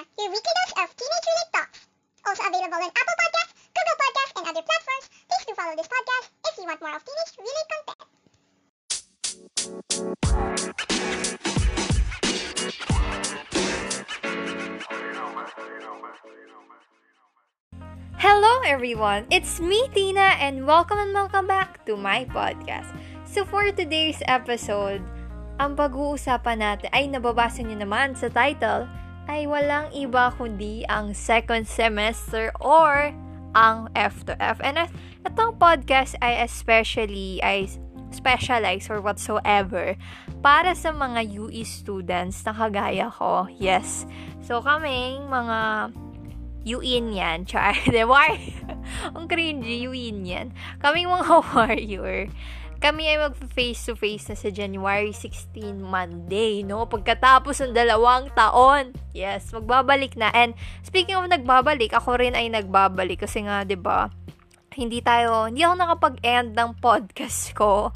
Tina, your weekly dose of teenage-related talks. Also available on Apple Podcasts, Google Podcasts, and other platforms. Please do follow this podcast if you want more of teenage-related content. Hello everyone! It's me, Tina, and welcome and welcome back to my podcast. So for today's episode, ang pag-uusapan natin ay nababasa niyo naman sa title ay walang iba kundi ang second semester or ang F2F. And uh, itong podcast ay especially ay specialize or whatsoever para sa mga UE students na kagaya ko. Yes. So kaming mga Yuin yan. Char. Why? Ang cringy. Yuin yan. Kaming mga warrior. Kami ay mag-face to face na sa January 16 Monday, no? Pagkatapos ng dalawang taon. Yes, magbabalik na. And speaking of nagbabalik, ako rin ay nagbabalik kasi nga, 'di ba? Hindi tayo, hindi ako nakapag-end ng podcast ko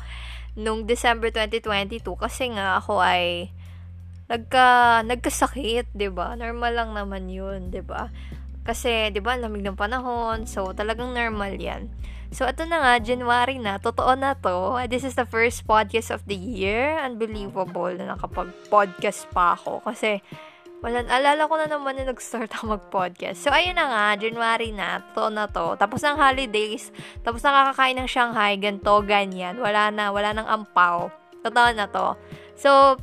nung December 2022 kasi nga ako ay nagka nagkasakit, 'di ba? Normal lang naman 'yun, 'di ba? Kasi, di ba, lamig ng panahon. So, talagang normal yan. So, ito na nga, January na. Totoo na to. This is the first podcast of the year. Unbelievable na nakapag-podcast pa ako. Kasi, wala, alala ko na naman na nag-start ako mag-podcast. So, ayun na nga, January na. Totoo na to. Tapos ng holidays. Tapos nakakakain ng Shanghai. Ganto, ganyan. Wala na. Wala nang ampaw. Totoo na to. So,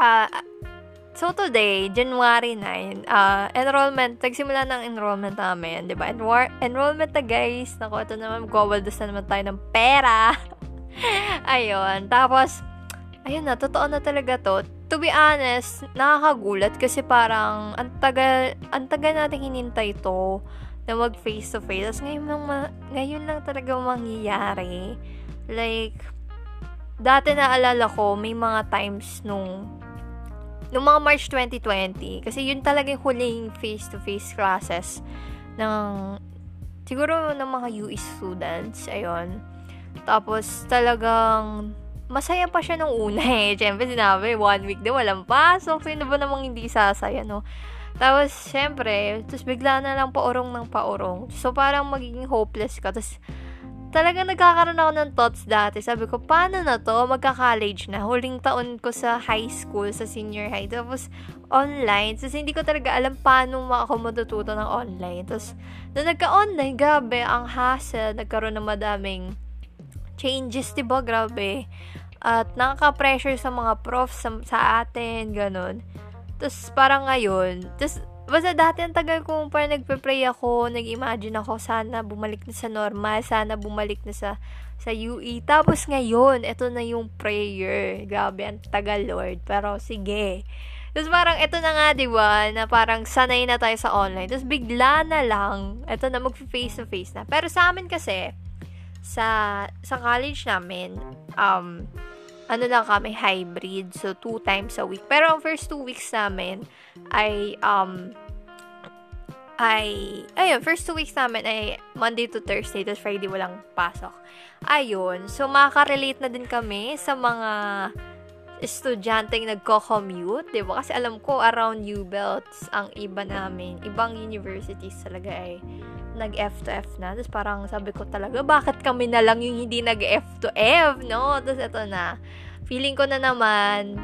uh, So today, January 9, uh, enrollment, nagsimula ng enrollment namin, di ba? Enwar- enrollment na guys, naku, ito naman, magwawaldas na naman tayo ng pera. ayun, tapos, ayun na, totoo na talaga to. To be honest, nakakagulat kasi parang, ang tagal, ang tagal natin hinintay to na mag face to face. Tapos ngayon lang, ma- ngayon lang talaga mangyayari. Like, dati naalala ko, may mga times nung Noong mga March 2020, kasi yun talaga yung huling face-to-face classes ng, siguro ng mga UE students, ayun. Tapos, talagang, masaya pa siya nung una eh. Siyempre, sinabi, one week din, walang pasok. Sino ba namang hindi sasaya, no? Tapos, syempre, tapos bigla na lang paurong ng paurong. So, parang magiging hopeless ka. Tapos, talagang nagkakaroon ako ng thoughts dati. Sabi ko, paano na to? Magka-college na. Huling taon ko sa high school, sa senior high. Tapos, online. Tapos, hindi ko talaga alam paano ako matututo ng online. Tapos, na nagka-online, grabe, ang hassle. Nagkaroon ng madaming changes, diba? Grabe. At nakaka-pressure sa mga profs sa, sa atin, ganun. Tapos, parang ngayon, tapos, Basta dati ang tagal kong parang nagpe-pray ako, nag-imagine ako, sana bumalik na sa normal, sana bumalik na sa sa UE. Tapos ngayon, ito na yung prayer. Grabe, ang tagal, Lord. Pero sige. Tapos parang ito na nga, di ba, na parang sanay na tayo sa online. Tapos bigla na lang, ito na mag-face to face na. Pero sa amin kasi, sa sa college namin, um, ano lang kami, hybrid. So, two times a week. Pero ang first two weeks namin ay, um, ay, ayun, first two weeks namin ay Monday to Thursday, tapos Friday walang pasok. Ayun, so makaka-relate na din kami sa mga estudyanteng nagko-commute, di ba? Kasi alam ko, around U-Belts, ang iba namin, ibang universities talaga ay nag-F to F na. Tapos parang sabi ko talaga, bakit kami na lang yung hindi nag-F to F, no? Tapos ito na, feeling ko na naman,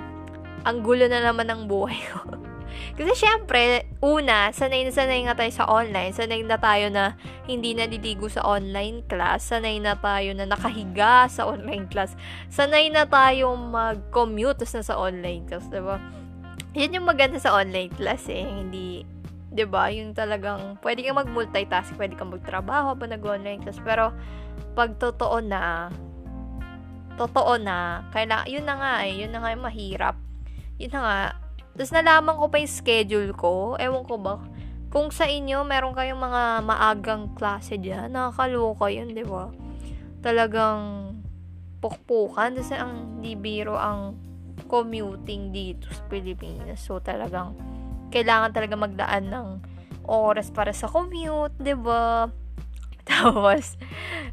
ang gulo na naman ng buhay ko. Kasi syempre, una, sanay na sanay nga tayo sa online. Sanay na tayo na hindi naliligo sa online class. Sanay na tayo na nakahiga sa online class. Sanay na tayo mag-commute na sa online class, diba? Yan yung maganda sa online class eh. Hindi, ba? Yung talagang pwede kang mag-multitask, pwede kang magtrabaho pa nag-online class, pero pag totoo na totoo na, kaya yun na nga eh, yun na nga yung mahirap. Yun na nga. Tapos nalaman ko pa yung schedule ko. Ewan ko ba, kung sa inyo meron kayong mga maagang klase diyan, nakakaloka yun, 'di ba? Talagang pukpukan kasi ang di ang commuting dito sa Pilipinas. So talagang kailangan talaga magdaan ng oras para sa commute, 'di ba? Tapos,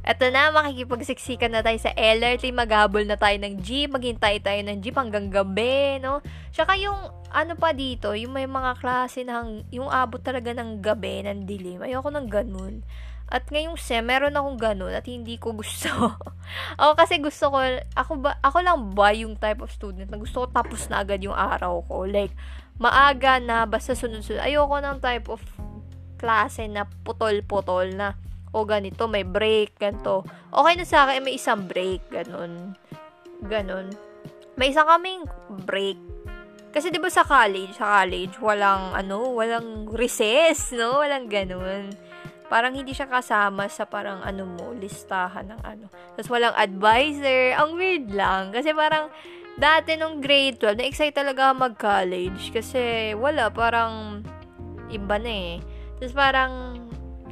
eto na, makikipagsiksikan na tayo sa LRT, maghabol na tayo ng jeep, maghintay tayo ng jeep hanggang gabi, no? Tsaka yung, ano pa dito, yung may mga klase ng, yung abot talaga ng gabi, ng dilim. Ayoko ng ganun. At ngayong sem, meron akong ganun at hindi ko gusto. ako kasi gusto ko, ako, ba, ako lang ba yung type of student na gusto ko tapos na agad yung araw ko. Like, maaga na, basta sunod-sunod. Ayoko ng type of klase na putol-putol na o ganito, may break, ganito. Okay na sa akin, may isang break, ganun. Ganun. May isang kaming break. Kasi 'di ba sa college, sa college walang ano, walang recess, no? Walang ganun parang hindi siya kasama sa parang ano mo, listahan ng ano. Tapos walang advisor. Ang weird lang. Kasi parang, dati nung grade 12, na-excite talaga mag-college. Kasi wala, parang, iba na eh. Tapos parang,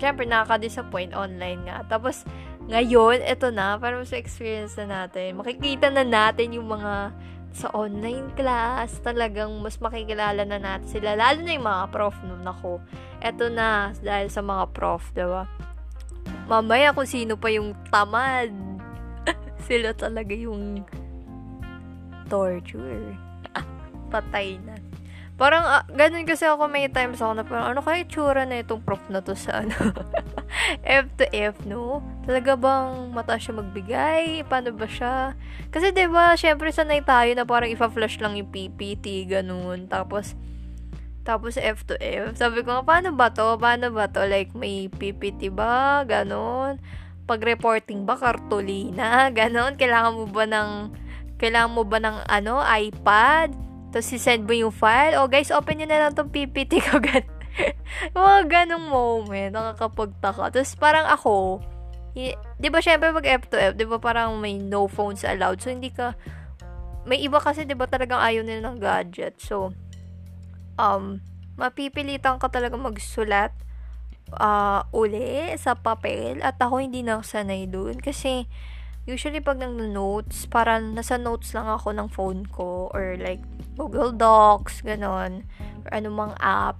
syempre, nakaka-disappoint online nga. Tapos, ngayon, eto na, parang sa experience na natin, makikita na natin yung mga sa online class, talagang mas makikilala na natin sila. Lalo na yung mga prof nun ako. Eto na, dahil sa mga prof, diba? Mamaya kung sino pa yung tamad. sila talaga yung torture. Patay na. Parang, uh, ganun kasi ako may times ako na parang, ano kaya tsura na itong prof na to sa ano? F to F, no? Talaga bang mata siya magbigay? Paano ba siya? Kasi, ba diba, syempre sanay tayo na parang ifa-flash lang yung PPT, ganun. Tapos, tapos F to F. Sabi ko, paano ba to? Paano ba to? Like, may PPT ba? Ganun. Pag-reporting ba? Kartolina? Ganun. Kailangan mo ba ng, kailangan mo ba ng, ano, iPad? Tapos, si-send mo yung file. Oh, guys, open nyo na lang tong PPT ko. mga ganong moment, nakakapagtaka. Tapos, parang ako, y- di ba, syempre, pag F to F, di ba, parang may no phones allowed. So, hindi ka, may iba kasi, di ba, talagang ayaw nila ng gadget. So, um, mapipilitan ka talaga magsulat uh, uli sa papel at ako hindi na sanay doon kasi usually pag nang notes parang nasa notes lang ako ng phone ko or like Google Docs, ganon, or anumang app.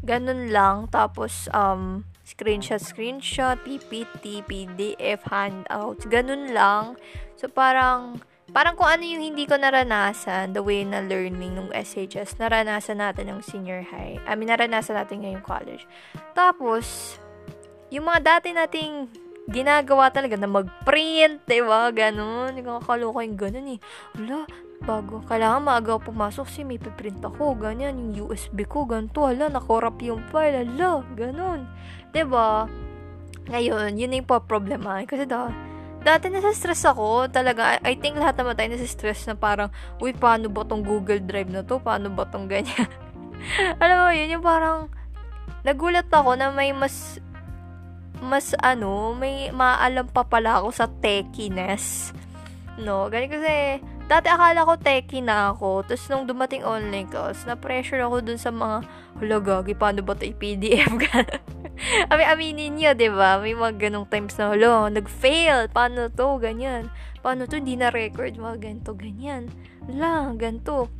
Ganon lang. Tapos, um, screenshot, screenshot, PPT, PDF, handouts, ganun lang. So, parang, parang kung ano yung hindi ko naranasan, the way na learning ng SHS, naranasan natin ng senior high. I mean, naranasan natin ngayong college. Tapos, yung mga dati nating ginagawa talaga na mag-print, diba? Ganun. Ko kakaloka yung ganun eh. Wala, bago. Kailangan maaga pumasok si may piprint ako, ganyan, yung USB ko, ganito, hala, nakorap yung file, hala, ganun. ba diba? Ngayon, yun yung po-problema. Kasi da, dati nasa-stress ako, talaga, I think lahat naman tayo nasa-stress na parang, uy, paano ba tong Google Drive na to? Paano ba tong ganyan? Alam mo, yun yung parang, nagulat ako na may mas, mas ano, may maalam pa pala ako sa techiness. No, ganyan kasi, Dati akala ko techie na ako. Tapos nung dumating online class, na-pressure ako dun sa mga, hala gagi, paano ba ito i-PDF? Ami, aminin nyo, ba diba? May mga ganong times na, hala, nag-fail. Paano to? Ganyan. Paano to? Hindi na-record. Mga ganito, ganyan. Hala, ganito.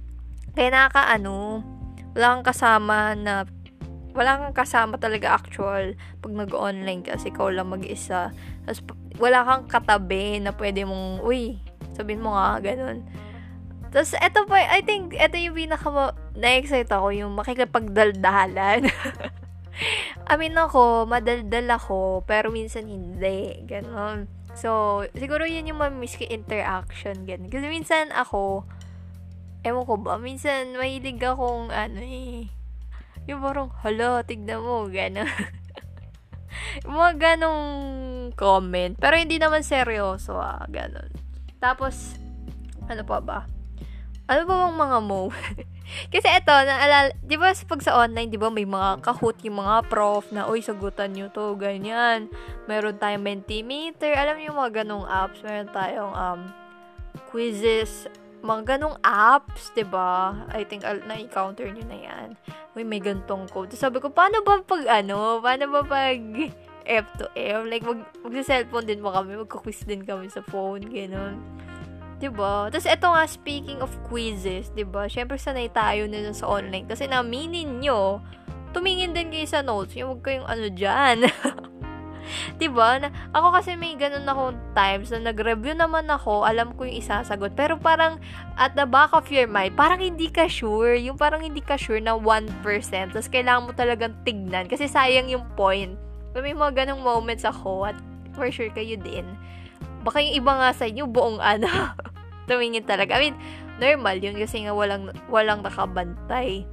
Kaya nakaka, ano, wala kang kasama na wala kang kasama talaga actual pag nag-online kasi ikaw lang mag-isa. Tapos, wala kang katabi na pwede mong, uy, Sabihin mo nga, ganun. Tapos, eto pa, I think, eto yung pinaka na-excite ako, yung makikipagdaldalan. Mean ako, madaldal ako, pero minsan hindi. Ganon. So, siguro yun yung mamiss ko interaction. Ganun. Kasi minsan ako, ewan ko ba, minsan mahilig akong, ano eh, yung parang, hala, tignan mo, gano'n. mga ganong comment. Pero hindi naman seryoso, ah, ganon. Tapos, ano pa ba? Ano ba bang mga mo? Kasi ito, naalala, di ba pag sa online, di ba may mga kahoot yung mga prof na, uy, sagutan nyo to, ganyan. Meron tayong Mentimeter, alam yung mga ganong apps, meron tayong um, quizzes, mga ganong apps, di ba? I think uh, na-encounter nyo na yan. Uy, may gantong code. Sabi ko, paano ba pag ano? Paano ba pag F to F. Like, mag, magsa-cellphone din mo kami, magka-quiz din kami sa phone, ganun. Diba? Tapos, eto nga, speaking of quizzes, diba? Siyempre, sanay tayo na sa online. Kasi naminin nyo, tumingin din kayo sa notes. Yung huwag kayong ano dyan. diba? Na, ako kasi may ganun ako times na nag-review naman ako, alam ko yung isasagot. Pero parang at the back of your mind, parang hindi ka sure. Yung parang hindi ka sure na 1%. Tapos kailangan mo talagang tignan. Kasi sayang yung point. May mga ganung moments ako at for sure kayo din. Baka yung iba nga sa inyo, buong ano, tumingin talaga. I mean, normal yun kasi nga walang, walang nakabantay.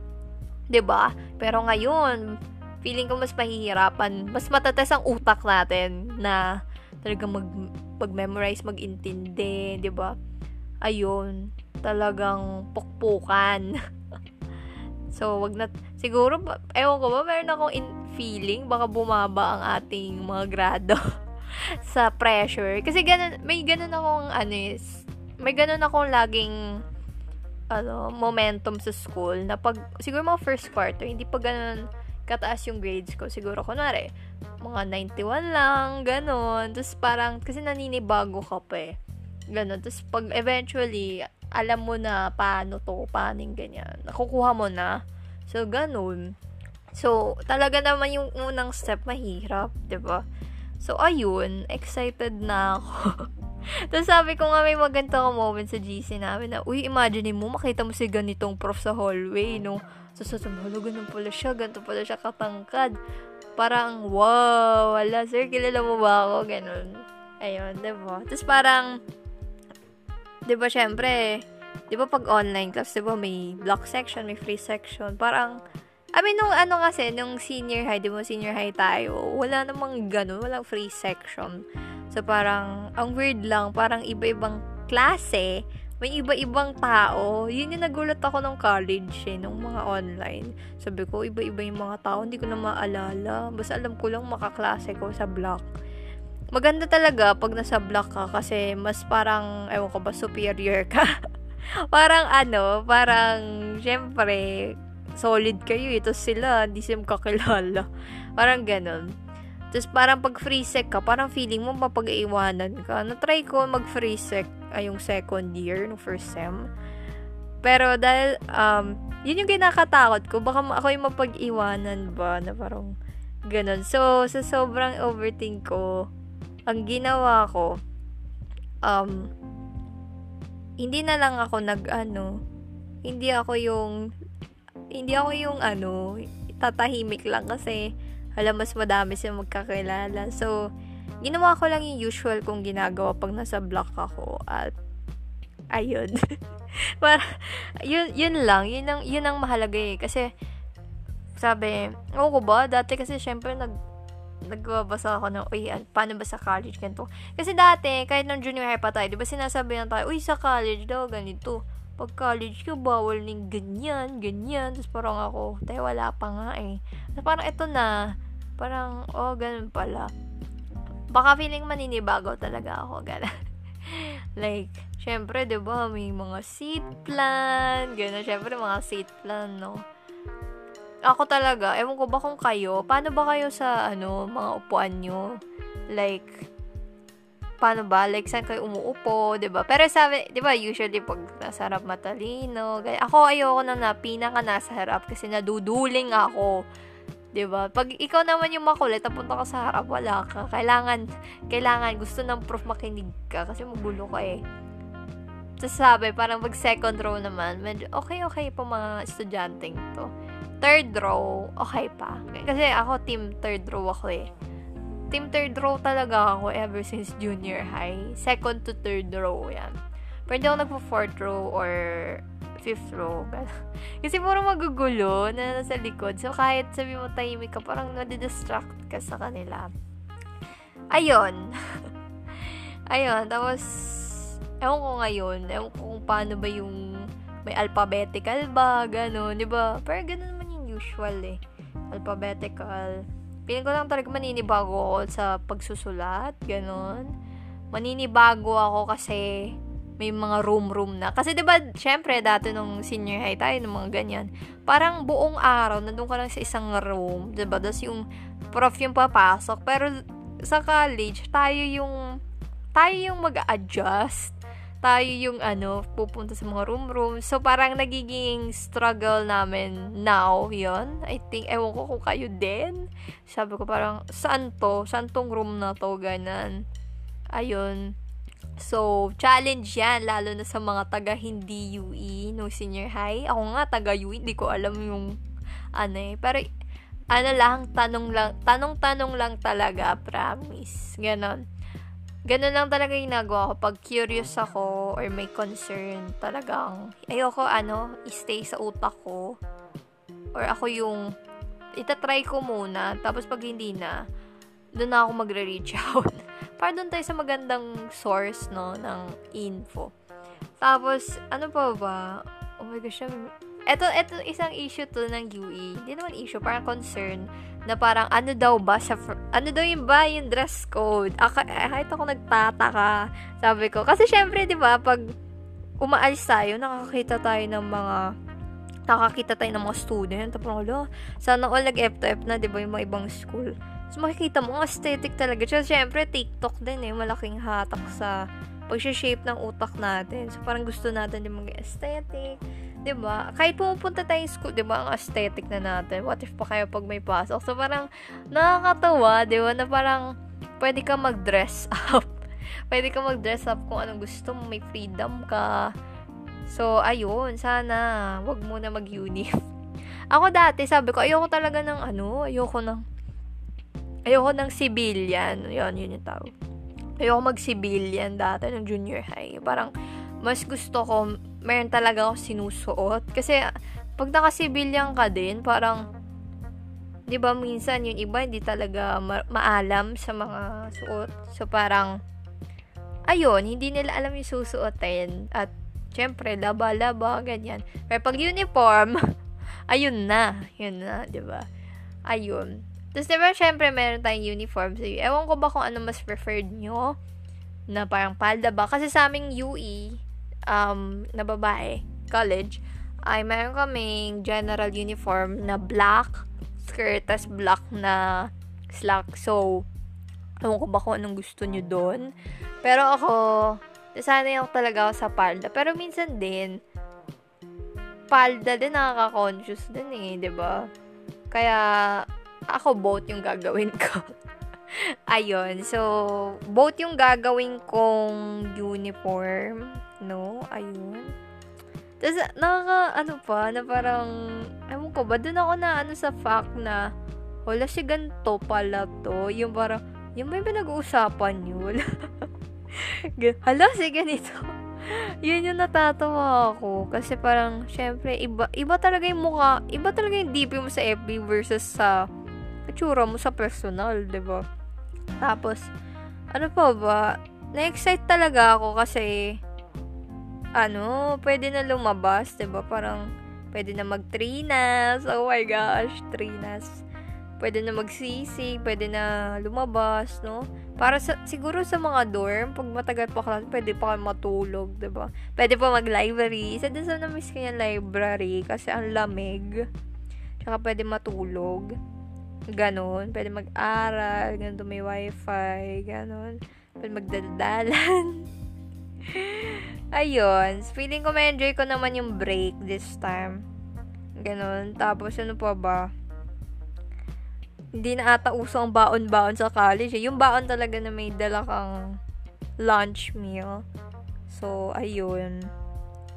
ba? Pero ngayon, feeling ko mas mahihirapan, mas matatas ang utak natin na talagang mag mag-memorize, mag-intindi, 'di ba? Ayun, talagang pukpukan. so, wag na siguro ewan ko ba meron akong in feeling baka bumaba ang ating mga grado sa pressure. Kasi ganun, may ganun akong ano is, may ganun akong laging ano, momentum sa school na pag, siguro mga first quarter, hindi pa ganun kataas yung grades ko. Siguro, kunwari, mga 91 lang, ganun. Tapos parang, kasi naninibago ka pa eh. Ganun. Tapos pag eventually, alam mo na paano to, paano ganyan. Nakukuha mo na. So, ganun. So, talaga naman yung unang step mahirap, ba? So, ayun, excited na ako. Tapos sabi ko nga may maganda ka moment sa GC namin na, uy, imagine mo, makita mo si ganitong prof sa hallway, no? So, sa so, halo, ganun pala siya, ganito pala siya katangkad. Parang, wow, wala, sir, kilala mo ba ako? Ganun. Ayun, diba? Tapos parang, diba, syempre, diba pag online class, diba, may block section, may free section. Parang, I mean, nung ano kasi, nung senior high, di ba senior high tayo, wala namang ganun, walang free section. So, parang, ang weird lang, parang iba-ibang klase, may iba-ibang tao. Yun yung nagulat ako nung college eh, nung mga online. Sabi ko, iba-iba yung mga tao, hindi ko na maalala. Basta alam ko lang makaklase ko sa block. Maganda talaga pag nasa block ka kasi mas parang, ewan ko ba, superior ka. parang ano, parang, syempre, solid kayo eh. sila, hindi sila kakilala. Parang ganun. Tapos parang pag free sec ka, parang feeling mo mapag-iwanan ka. Na-try ko mag-free sec ay yung second year, no first sem. Pero dahil, um, yun yung kinakatakot ko. Baka ako yung mapag-iwanan ba na parang ganun. So, sa sobrang overthink ko, ang ginawa ko, um, hindi na lang ako nag, ano, hindi ako yung, hindi ako yung, ano, tatahimik lang kasi, alam mas madami siya magkakilala. So, ginawa ko lang yung usual kong ginagawa pag nasa block ako at ayun. Para, yun, yun lang. Yun ang, yun ang mahalaga eh. Kasi, sabi, oo ko ba? Dati kasi, syempre, nag, nagbabasa ako ng, uy, paano ba sa college, ganito. Kasi dati, kahit nung junior high pa tayo, di ba sinasabi na tayo, uy, sa college daw, ganito. Pag college ka, bawal ning ganyan, ganyan. Tapos parang ako, tayo wala pa nga eh. Tapos parang ito na, Parang, oh, ganun pala. Baka feeling maninibago talaga ako, gano'n. like, syempre, ba, may mga seat plan, gano'n, syempre, mga seat plan, no? Ako talaga, ewan ko ba kung kayo, paano ba kayo sa, ano, mga upuan nyo? Like, paano ba? Like, saan kayo umuupo, ba diba? Pero sabi, ba, usually, pag nasa harap matalino, ganyan. Ako, ayoko na na, pinaka nasa harap kasi naduduling ako 'di ba? Pag ikaw naman yung makulit, napunta ka sa harap, wala ka. Kailangan kailangan gusto ng prof makinig ka kasi magulo ka eh. Tapos sabi, parang pag second row naman, medyo okay okay pa mga estudyanteng to. Third row, okay pa. Kasi ako team third row ako eh. Team third row talaga ako ever since junior high. Second to third row yan. Pero hindi ako nagpo fourth row or fifth row. Kasi puro magugulo na nasa likod. So, kahit sabi mo tahimik ka, parang nadidistract ka sa kanila. Ayun. Ayun. Tapos, ewan ko ngayon, ewan ko kung paano ba yung may alphabetical ba, gano'n, di ba? Pero gano'n naman yung usual eh. Alphabetical. Piling ko lang talaga maninibago ako sa pagsusulat, gano'n. Maninibago ako kasi may mga room-room na. Kasi 'di ba, syempre dati nung senior high tayo ng mga ganyan, parang buong araw nandoon ka lang sa isang room, 'di ba? Tapos yung prof yung papasok, pero sa college tayo yung tayo yung mag-adjust. tayo yung ano, pupunta sa mga room-room. So, parang nagiging struggle namin now, yon I think, ewan ko kung kayo din. Sabi ko parang, saan to? Saan tong room na to? Ganan. Ayun. So, challenge yan, lalo na sa mga taga hindi UE, no senior high. Ako nga, taga UE, hindi ko alam yung, ano eh. Pero, ano lang, tanong lang, tanong-tanong lang talaga, promise. Ganon ganun lang talaga yung ginagawa ko. Pag curious ako or may concern, talagang ayoko ano, stay sa utak ko. Or ako yung itatry ko muna. Tapos pag hindi na, doon na ako magre-reach out. Para doon tayo sa magandang source, no, ng info. Tapos, ano pa ba? Oh my gosh, ito, ito isang issue to ng UE. Hindi naman issue, parang concern na parang ano daw ba sa ano daw yung ba yung dress code. Ako, eh, kahit ako nagtataka, sabi ko. Kasi syempre, 'di ba, pag umaalis tayo, nakakita tayo ng mga nakakita tayo ng mga student. Tapos, wala, sana all nag-F2F na, di ba, yung mga ibang school. So, makikita mo, aesthetic talaga. So, syempre, TikTok din eh, malaking hatak sa pag-shape ng utak natin. So, parang gusto natin yung mga aesthetic, ba? Kahit pumupunta tayo school, ba, ang aesthetic na natin. What if pa kayo pag may pasok? So parang nakakatawa, ba, na parang pwede ka mag-dress up. pwede ka mag-dress up kung anong gusto mo, may freedom ka. So ayun, sana wag mo na mag-uni. Ako dati, sabi ko, ayoko talaga ng ano, ayoko ng ayoko ng civilian. Yun, yun yung tawag. Ayoko mag-civilian dati ng junior high. Parang, mas gusto ko meron talaga ako sinusuot. Kasi, pag naka-civilian ka din, parang, di ba, minsan yung iba hindi talaga ma- maalam sa mga suot. So, parang, ayun, hindi nila alam yung susuotin. At, syempre, laba-laba, ganyan. Pero pag uniform, ayun na. Yun na, di ba? Ayun. Tapos, di ba, syempre, meron tayong uniform. So, ewan ko ba kung ano mas preferred nyo na parang palda ba? Kasi sa aming UE, um, na babae, college, ay meron kaming general uniform na black skirt, tas black na slack. So, ewan ko ba kung anong gusto nyo doon. Pero ako, nasanay ako talaga ako sa palda. Pero minsan din, palda din nakaka-conscious din eh, ba diba? Kaya, ako both yung gagawin ko. Ayun. So, both yung gagawin kong uniform No? Ayun. Tapos, nakaka, ano pa, na parang, ewan ko ba, dun ako na, ano sa fact na, wala si ganito pala to. Yung parang, yung may pinag-uusapan yun. Hala, si ganito. yun yung natatawa ako. Kasi parang, syempre, iba, iba talaga yung mukha, iba talaga yung DP mo sa FB versus sa itsura mo sa personal, ba diba? Tapos, ano pa ba, na-excite talaga ako kasi, ano, pwede na lumabas, ba? Parang pwede na mag-trinas. Oh my gosh, trinas. Pwede na magsisig, pwede na lumabas, no? Para sa, siguro sa mga dorm, pag matagal pa klase, pwede pa kayo matulog, ba diba? Pwede pa mag-library. Isa din sa na-miss ko yung library kasi ang lamig. Tsaka pwede matulog. Ganon. Pwede mag-aral. Ganito may wifi. Ganon. Pwede magdaldalan. Ayun. Feeling ko ma-enjoy ko naman yung break this time. Ganon. Tapos, ano pa ba? Hindi na ata uso ang baon-baon sa college. Eh. Yung baon talaga na may dala kang lunch meal. So, ayun.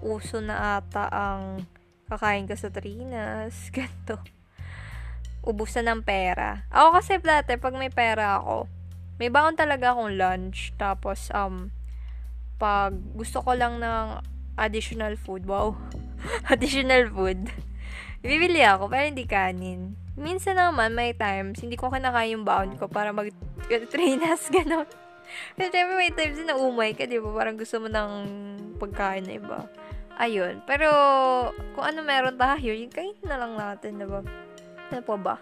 Uso na ata ang kakain ka sa Trinas. Ganto. Ubus na ng pera. Ako kasi dati, pag may pera ako, may baon talaga akong lunch. Tapos, um, pag gusto ko lang ng additional food, wow, additional food, bibili ako, pero hindi kanin. Minsan naman, may times, hindi ko kinakain yung baon ko para mag-trainas, gano'n. Kasi syempre may times na umay ka, di ba? Parang gusto mo ng pagkain na iba. Ayun. Pero, kung ano meron tayo, yung kain na lang natin, di ba? Pa ba?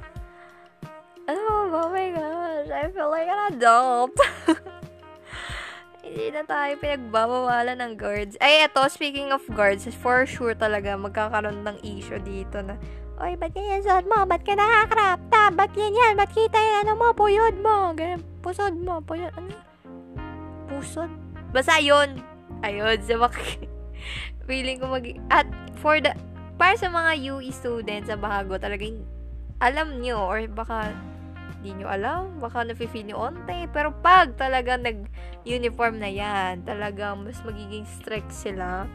Ano pa ba? Oh my gosh, I feel like an adult. Hindi na tayo pinagbabawalan ng guards. Ay, eto, speaking of guards, for sure talaga magkakaroon ng issue dito na, Oy, ba't ganyan suot mo? Ba't ka nakakrap top? Ba't ganyan? Ba't kita yung ano mo? Puyod mo? Ganyan, pusod mo? Puyod, ano? Pusod? Basta yun. Ayun, so mak- feeling ko mag... At for the... Para sa mga UE students sa Bahago, talagang alam nyo or baka di nyo alam, baka nafe-feel nyo onte. Pero pag talaga nag-uniform na yan, talagang mas magiging strict sila.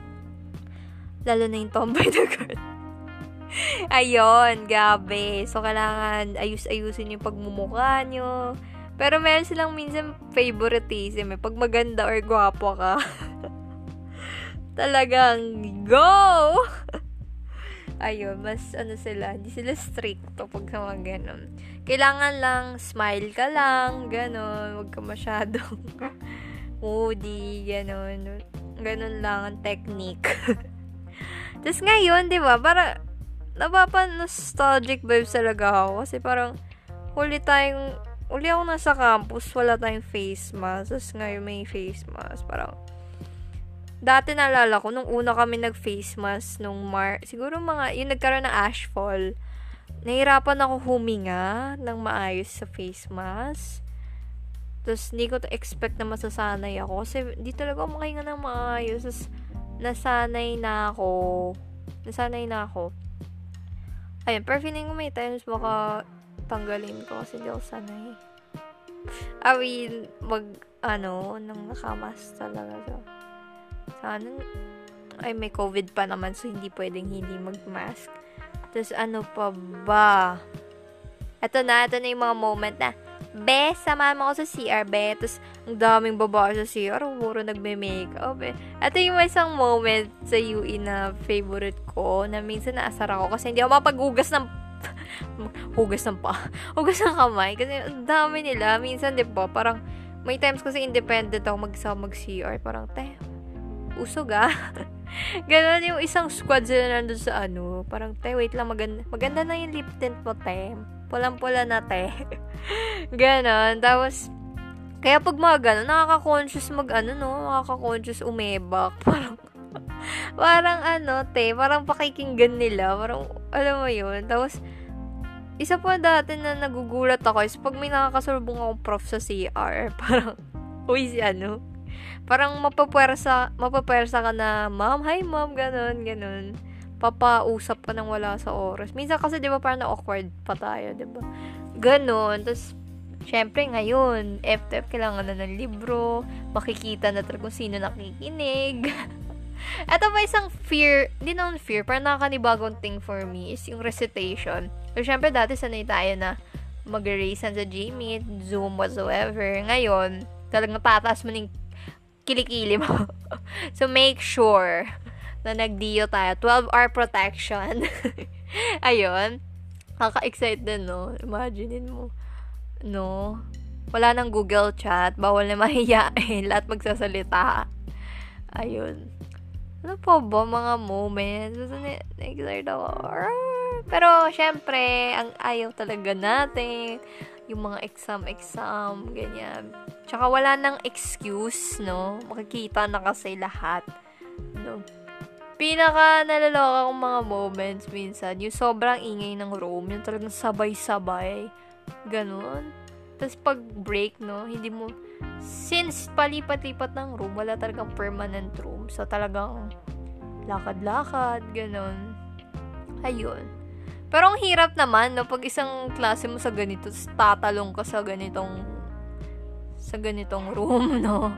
Lalo na yung tomboy na girl. Ayun, gabi. So, kailangan ayus-ayusin yung pagmumukha nyo. Pero meron silang minsan favoritism eh. Pag maganda or gwapo ka. talagang go! Ayun, mas ano sila, hindi sila strict pag mga ganun. Kailangan lang, smile ka lang, ganun, huwag ka masyadong moody, ganun. Ganun lang ang technique. Tapos ngayon, di ba, para, napapa-nostalgic vibes talaga ako. Kasi parang, huli tayong, huli ako nasa campus, wala tayong face mask. Tapos ngayon may face mask. Parang, dati naalala ko, nung una kami nag-face mask, nung Mar, siguro mga, yung nagkaroon ng ashfall, nahirapan ako huminga ng maayos sa face mask. Tapos, hindi ko expect na masasanay ako. Kasi, di talaga ako makahinga ng maayos. Tapos, nasanay na ako. Nasanay na ako. Ayun, pero feeling ko may times baka tanggalin ko kasi hindi ako sanay. I mean, mag, ano, nang nakamas talaga. So, sana, ay may COVID pa naman so hindi pwedeng hindi mag-mask. Tapos ano pa ba? Ito na, ito na yung mga moment na, Be, samahan mo ako sa CR, be. Tapos, ang daming babae sa CR, puro nagme-makeup, eh. Ito yung isang moment sa UE na favorite ko, na minsan naasar ako kasi hindi ako mapaghugas ng hugas ng pa. Hugas ng kamay. Kasi ang dami nila. Minsan, di ba, parang, may times kasi independent ako mag-isa mag-CR. Parang, te, usog ah. Ganon yung isang squad sila nandun sa ano. Parang, te, wait lang, maganda, maganda na yung lip tint mo, te. Pulang-pula na, te. Ganon. Tapos, kaya pag mga ganon, nakaka-conscious mag ano, no? Nakaka-conscious umebak. Parang, parang ano, te, parang pakikinggan nila. Parang, alam mo yun. Tapos, isa pa dati na nagugulat ako is pag may nakakasalubong akong prof sa CR, parang, uy, si ano, parang mapapwersa, mapapwersa ka na, ma'am, hi ma'am, ganun, ganun. Papausap ka nang wala sa oras. Minsan kasi, di ba, parang na-awkward pa tayo, di ba? Ganun. Tapos, syempre, ngayon, FTF, kailangan na ng libro, makikita na talaga kung sino nakikinig. Ito pa isang fear, hindi naman fear, parang nakakanibagong thing for me is yung recitation. So, syempre, dati sanay tayo na mag-erase sa Gmeet, Zoom, whatsoever. Ngayon, talagang tataas mo kilikili mo. so, make sure na nag-DIO tayo. 12-hour protection. Ayun. Kaka-excite din, no? Imaginein mo. No? Wala nang Google chat. Bawal na mahiyain. Lahat magsasalita. Ayun. Ano pa ba mga moments? Na-excite ako. Pero, syempre, ang ayaw talaga natin yung mga exam-exam, ganyan. Tsaka wala nang excuse, no? Makikita na kasi lahat, no? Pinaka nalaloka kong mga moments minsan, yung sobrang ingay ng room, yung talagang sabay-sabay, ganun. Tapos pag break, no, hindi mo, since palipat-lipat ng room, wala talagang permanent room. So talagang lakad-lakad, ganun. Ayun. Pero ang hirap naman, no, pag isang klase mo sa ganito, tatalong ka sa ganitong sa ganitong room, no?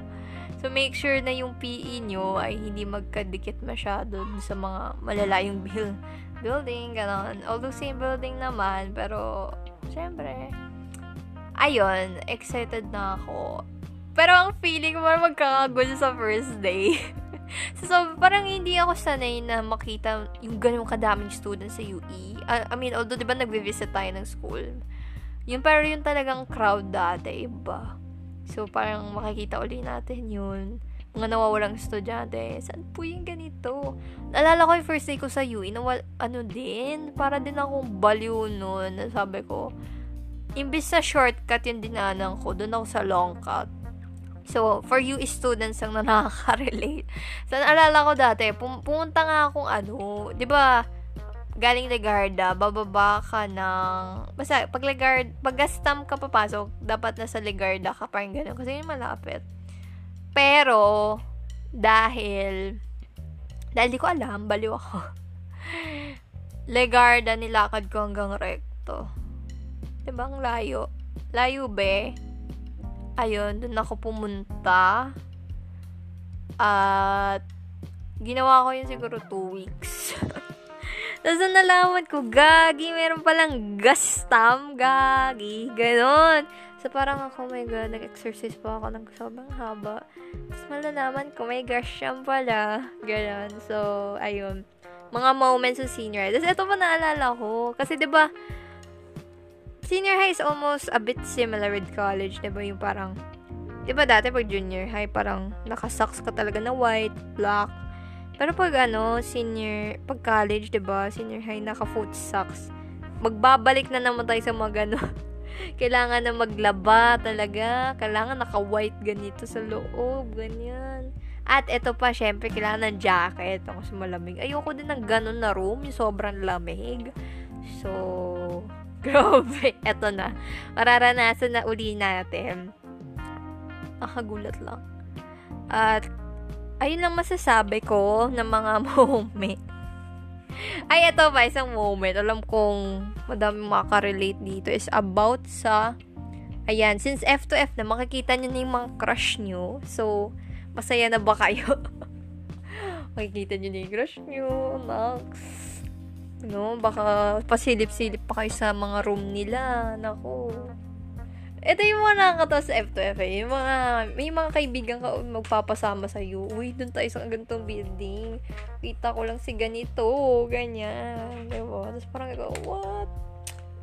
So, make sure na yung PE nyo ay hindi magkadikit masyado sa mga malalayong build, building, gano'n. Although, same building naman, pero, syempre, ayun, excited na ako. Pero ang feeling mo magkakagulo sa first day. so, so, parang hindi ako sanay na makita yung ganun kadaming students sa UE. Uh, I mean, although, di ba, nagbe-visit tayo ng school. Yung, pero yung talagang crowd dati, iba. So, parang makikita uli natin yun. Mga nawawalang estudyante. Saan po yung ganito? Naalala ko yung first day ko sa UE, nawal, ano din, para din akong baliw nun. Sabi ko, imbis sa shortcut yung dinanan ko, doon ako sa long cut. So, for you students ang nakaka-relate. So, naalala ko dati, pum- pumunta nga akong ano, di ba, galing Legarda, bababa ka ng, basta, pag Legard, pag Gastam ka papasok, dapat nasa Legarda ka, parang gano'n, kasi yun malapit. Pero, Dahil, dahil di ko alam, baliw ako. Legarda nilakad ko hanggang recto. Diba ang layo? Layo be. Ayun, dun ako pumunta. At, ginawa ko yun siguro 2 weeks. Tapos nalaman ko, gagi, meron palang gastam, gagi, ganon. So, parang ako, oh my god, nag-exercise pa ako ng sobrang haba. Tapos malalaman ko, may gasham pala. Ganon. So, ayun. Mga moments sa senior high. Tapos, ito pa naalala ko. Kasi, ba senior high is almost a bit similar with college. Ba yung parang, ba dati pag junior high, parang nakasocks ka talaga na white, black, pero pag ano, senior, pag college, 'di ba? Senior high naka-foot socks. Magbabalik na naman tayo sa mga ano. Kailangan na maglaba talaga. Kailangan naka-white ganito sa loob, ganyan. At ito pa, syempre, kailangan ng jacket kasi malamig. Ayoko din ng ganun na room, yung sobrang lamig. So, grabe. Ito na. Mararanasan na uli natin. Nakagulat lang. At ayun lang masasabi ko ng mga moment. Ay, ito pa, isang moment. Alam kong madami makaka-relate dito is about sa, ayan, since F to F na makikita nyo na yung mga crush nyo. So, masaya na ba kayo? makikita nyo na yung crush nyo, Max. No, baka pasilip-silip pa kayo sa mga room nila. Nako ito yung mga nakakatawa sa F2F eh. Yung mga, may mga kaibigan ka magpapasama sa iyo. Uy, dun tayo sa ganitong building. Kita ko lang si ganito. Ganyan. Diba? Tapos parang ikaw, what?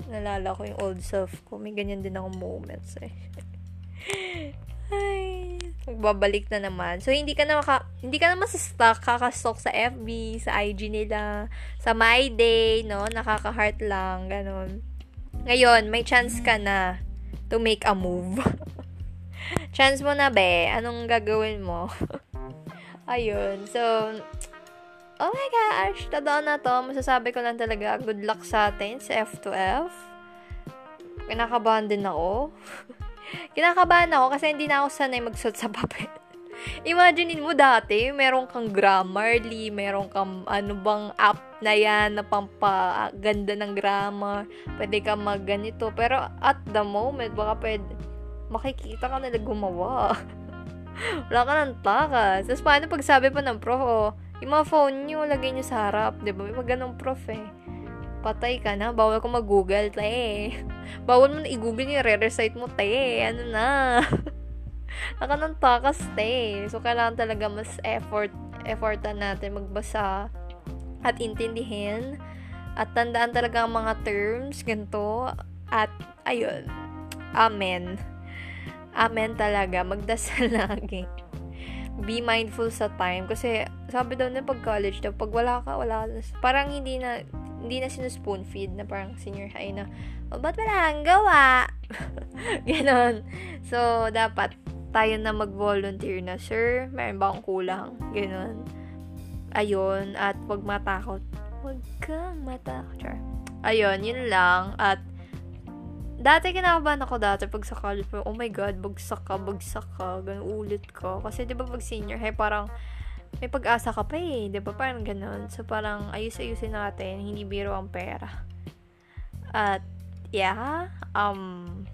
Nalala ko yung old self ko. May ganyan din akong moments eh. Ay, magbabalik na naman. So, hindi ka na maka, hindi ka na masastalk, kakastalk sa FB, sa IG nila, sa My Day, no? Nakaka-heart lang, ganun. Ngayon, may chance ka na to make a move. Chance mo na, be. Anong gagawin mo? Ayun. So, oh my gosh, totoo na to. Masasabi ko lang talaga, good luck sa atin sa F2F. Kinakabahan din ako. Kinakabahan ako kasi hindi na ako sanay magsuot sa papel. Imagine mo dati, meron kang Grammarly, meron kang ano bang app na yan na pampaganda ng grammar. Pwede ka magganito. Pero at the moment, baka pwede, makikita ka na gumawa. Wala ka ng takas. Tapos paano pag sabi pa ng prof, oh, yung mga phone nyo, lagay nyo sa harap. Di ba? May mga ganong prof eh. Patay ka na. Bawal ko mag-google, te. Bawal mo na i-google yung re-recite mo, te. Ano na. Naka ng takas, te. So, kailangan talaga mas effort, effortan natin magbasa at intindihin. At tandaan talaga ang mga terms, ganito. At, ayun. Amen. Amen talaga. Magdasal lagi. Be mindful sa time. Kasi, sabi daw na pag college daw, pag wala ka, wala. Parang hindi na, hindi na sinuspoon feed na parang senior high na, oh, ba't wala kang gawa? Ganon. So, dapat tayo na mag-volunteer na, Sir, meron ba akong kulang? Ganon. Ayun, at wag matakot. Wag kang matakot. Char. Ayun, yun lang. At, dati kinakabahan ako dati pag sa college. Oh my God, bagsak ka, bagsak ka. Ganun, ulit ka. Kasi, di ba, pag senior high, parang, may pag-asa ka pa eh. Di ba? Parang ganun. So, parang, ayus-ayusin natin. Hindi biro ang pera. At, yeah, um,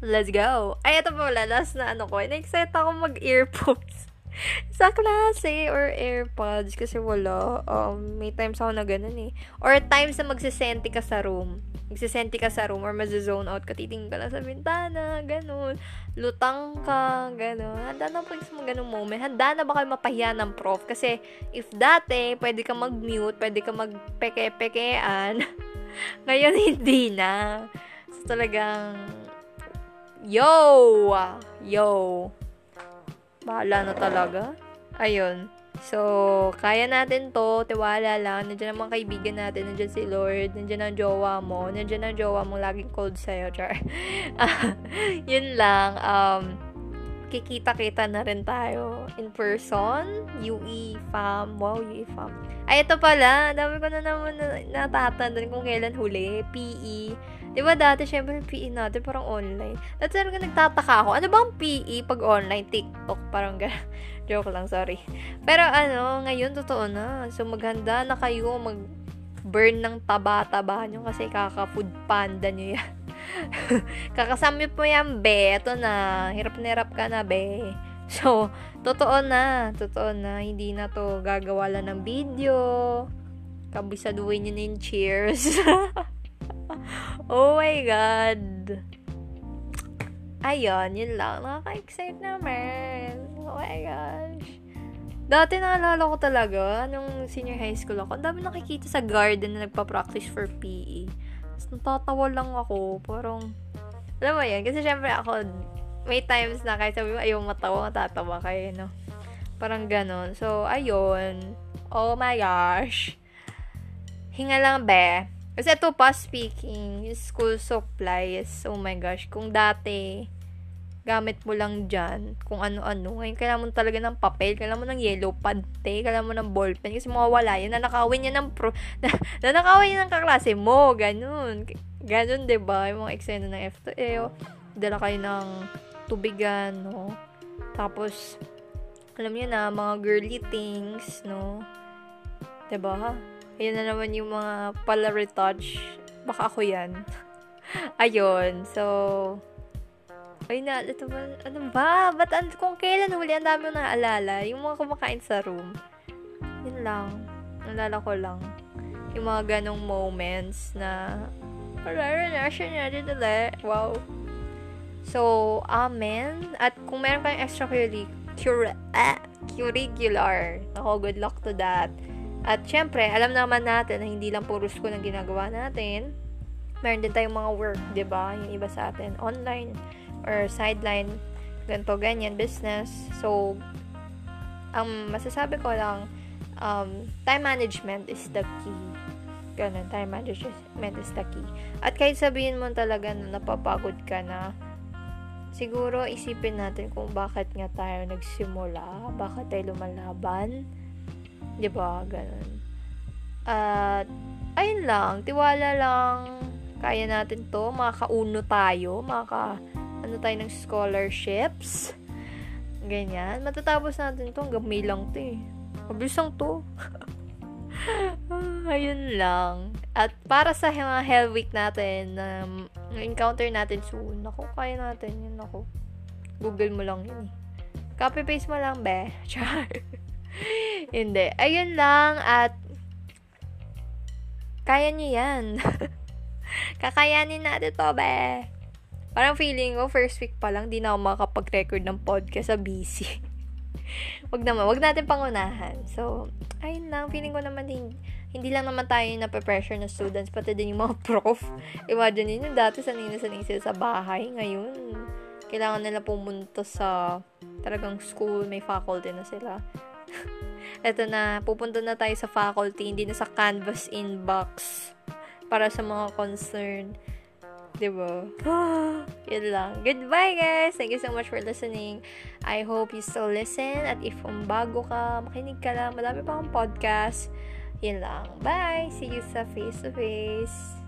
Let's go. Ay, ito pala, last na ano ko. Na-excite ako mag-earpods. sa klase or AirPods kasi wala. Um, may times ako na ganun eh. Or times na magsisenti ka sa room. Magsisenti ka sa room or mazozone out ka. Titingin ka lang sa bintana. Ganun. Lutang ka. Ganun. Handa na po sa mga ganun moment. Handa na ba kayo mapahiya ng prof? Kasi if dati, pwede ka mag-mute, pwede ka magpeke-pekean. Ngayon, hindi na. So, talagang Yo! Yo! Bahala na talaga. Ayun. So, kaya natin to. Tiwala lang. Nandiyan mga kaibigan natin. Nandiyan si Lord. Nandiyan ang jowa mo. Nandiyan ang jowa mo laging cold sa'yo. Char. yun lang. Um, kikita-kita na rin tayo in person. UE fam. Wow, UE fam. Ay, ito pala. Dami ko na naman natatandaan kung kailan huli. PE Di ba dati, syempre, PE natin parang online. Dati talaga nagtataka ako, ano bang PE pag online? TikTok, parang gano'n. Joke lang, sorry. Pero ano, ngayon, totoo na. So, maghanda na kayo, mag burn ng taba-taba nyo kasi kaka-food panda nyo yan. Kakasamit mo yan, be. Ito na. Hirap na hirap ka na, be. So, totoo na. Totoo na. Hindi na to gagawa lang ng video. Kabisaduhin nyo na yung cheers. oh my God. Ayun, yun lang. Nakaka-excite naman. Oh my gosh. Dati naalala ko talaga, nung senior high school ako, ang dami nakikita sa garden na nagpa-practice for PE. Tapos natatawa lang ako. Parang, alam mo yan, kasi syempre ako, may times na kahit sabi mo, ayaw matawa, matatawa kayo, no? Parang ganon. So, ayun. Oh my gosh. Hinga lang, be. Kasi ito pa speaking, school supplies, oh my gosh, kung dati, gamit mo lang dyan, kung ano-ano, ngayon kailangan mo talaga ng papel, kailangan mo ng yellow pad, te, kailangan mo ng ballpen, kasi mawawala yan, nanakawin yan ng pro, na, nanakawin yan ng kaklase mo, ganun, ganun, ba? Diba? yung mga eksena ng F2E, dala kayo ng tubigan, no, tapos, alam niyo na, mga girly things, no, ba? diba? Ayan na naman yung mga pala retouch. Baka ako yan. Ayun. So, ay na, ito ba, ano ba? Ba't an, kung kailan huli, ang dami naalala. Yung mga kumakain sa room. Yun lang. Naalala ko lang. Yung mga ganong moments na, na, siya na, dito Wow. So, amen. At kung meron kayong extra curricular, ah, curricular, ako, good luck to that at syempre, alam naman natin na hindi lang puro school ang ginagawa natin. Meron din tayong mga work, 'di ba? Yung iba sa atin online or sideline, ganto ganyan business. So ang um, masasabi ko lang um, time management is the key. Ganun, time management is the key. At kahit sabihin mo talaga na napapagod ka na, siguro isipin natin kung bakit nga tayo nagsimula, bakit tayo lumalaban, 'Di ba? Ganun. At ayun lang, tiwala lang. Kaya natin 'to, makakauno tayo, maka ano tayo ng scholarships. Ganyan. Matatapos natin 'to hanggang May lang 'to eh. Mabilis lang 'to. ayun lang. At para sa mga Hell Week natin, um, encounter natin soon. Ako, kaya natin yun. Ako, Google mo lang yun eh. Copy-paste mo lang, be. Char. Hindi. Ayun lang at kaya niyo yan. Kakayanin natin to, be. Parang feeling ko, first week pa lang, di na ako makapag-record ng podcast sa busy. wag naman, wag natin pangunahan. So, ayun lang, feeling ko naman din, hindi lang naman tayo na pressure na students, pati din yung mga prof. Imagine niyo dati sanay na sanay sila sa bahay. Ngayon, kailangan nila pumunta sa talagang school, may faculty na sila. Eto na, pupunta na tayo sa faculty, hindi na sa Canvas inbox para sa mga concern. Diba? Yun lang. Goodbye, guys! Thank you so much for listening. I hope you still listen. At if um, bago ka, makinig ka lang. Madami pa akong podcast. Yun lang. Bye! See you sa face-to-face.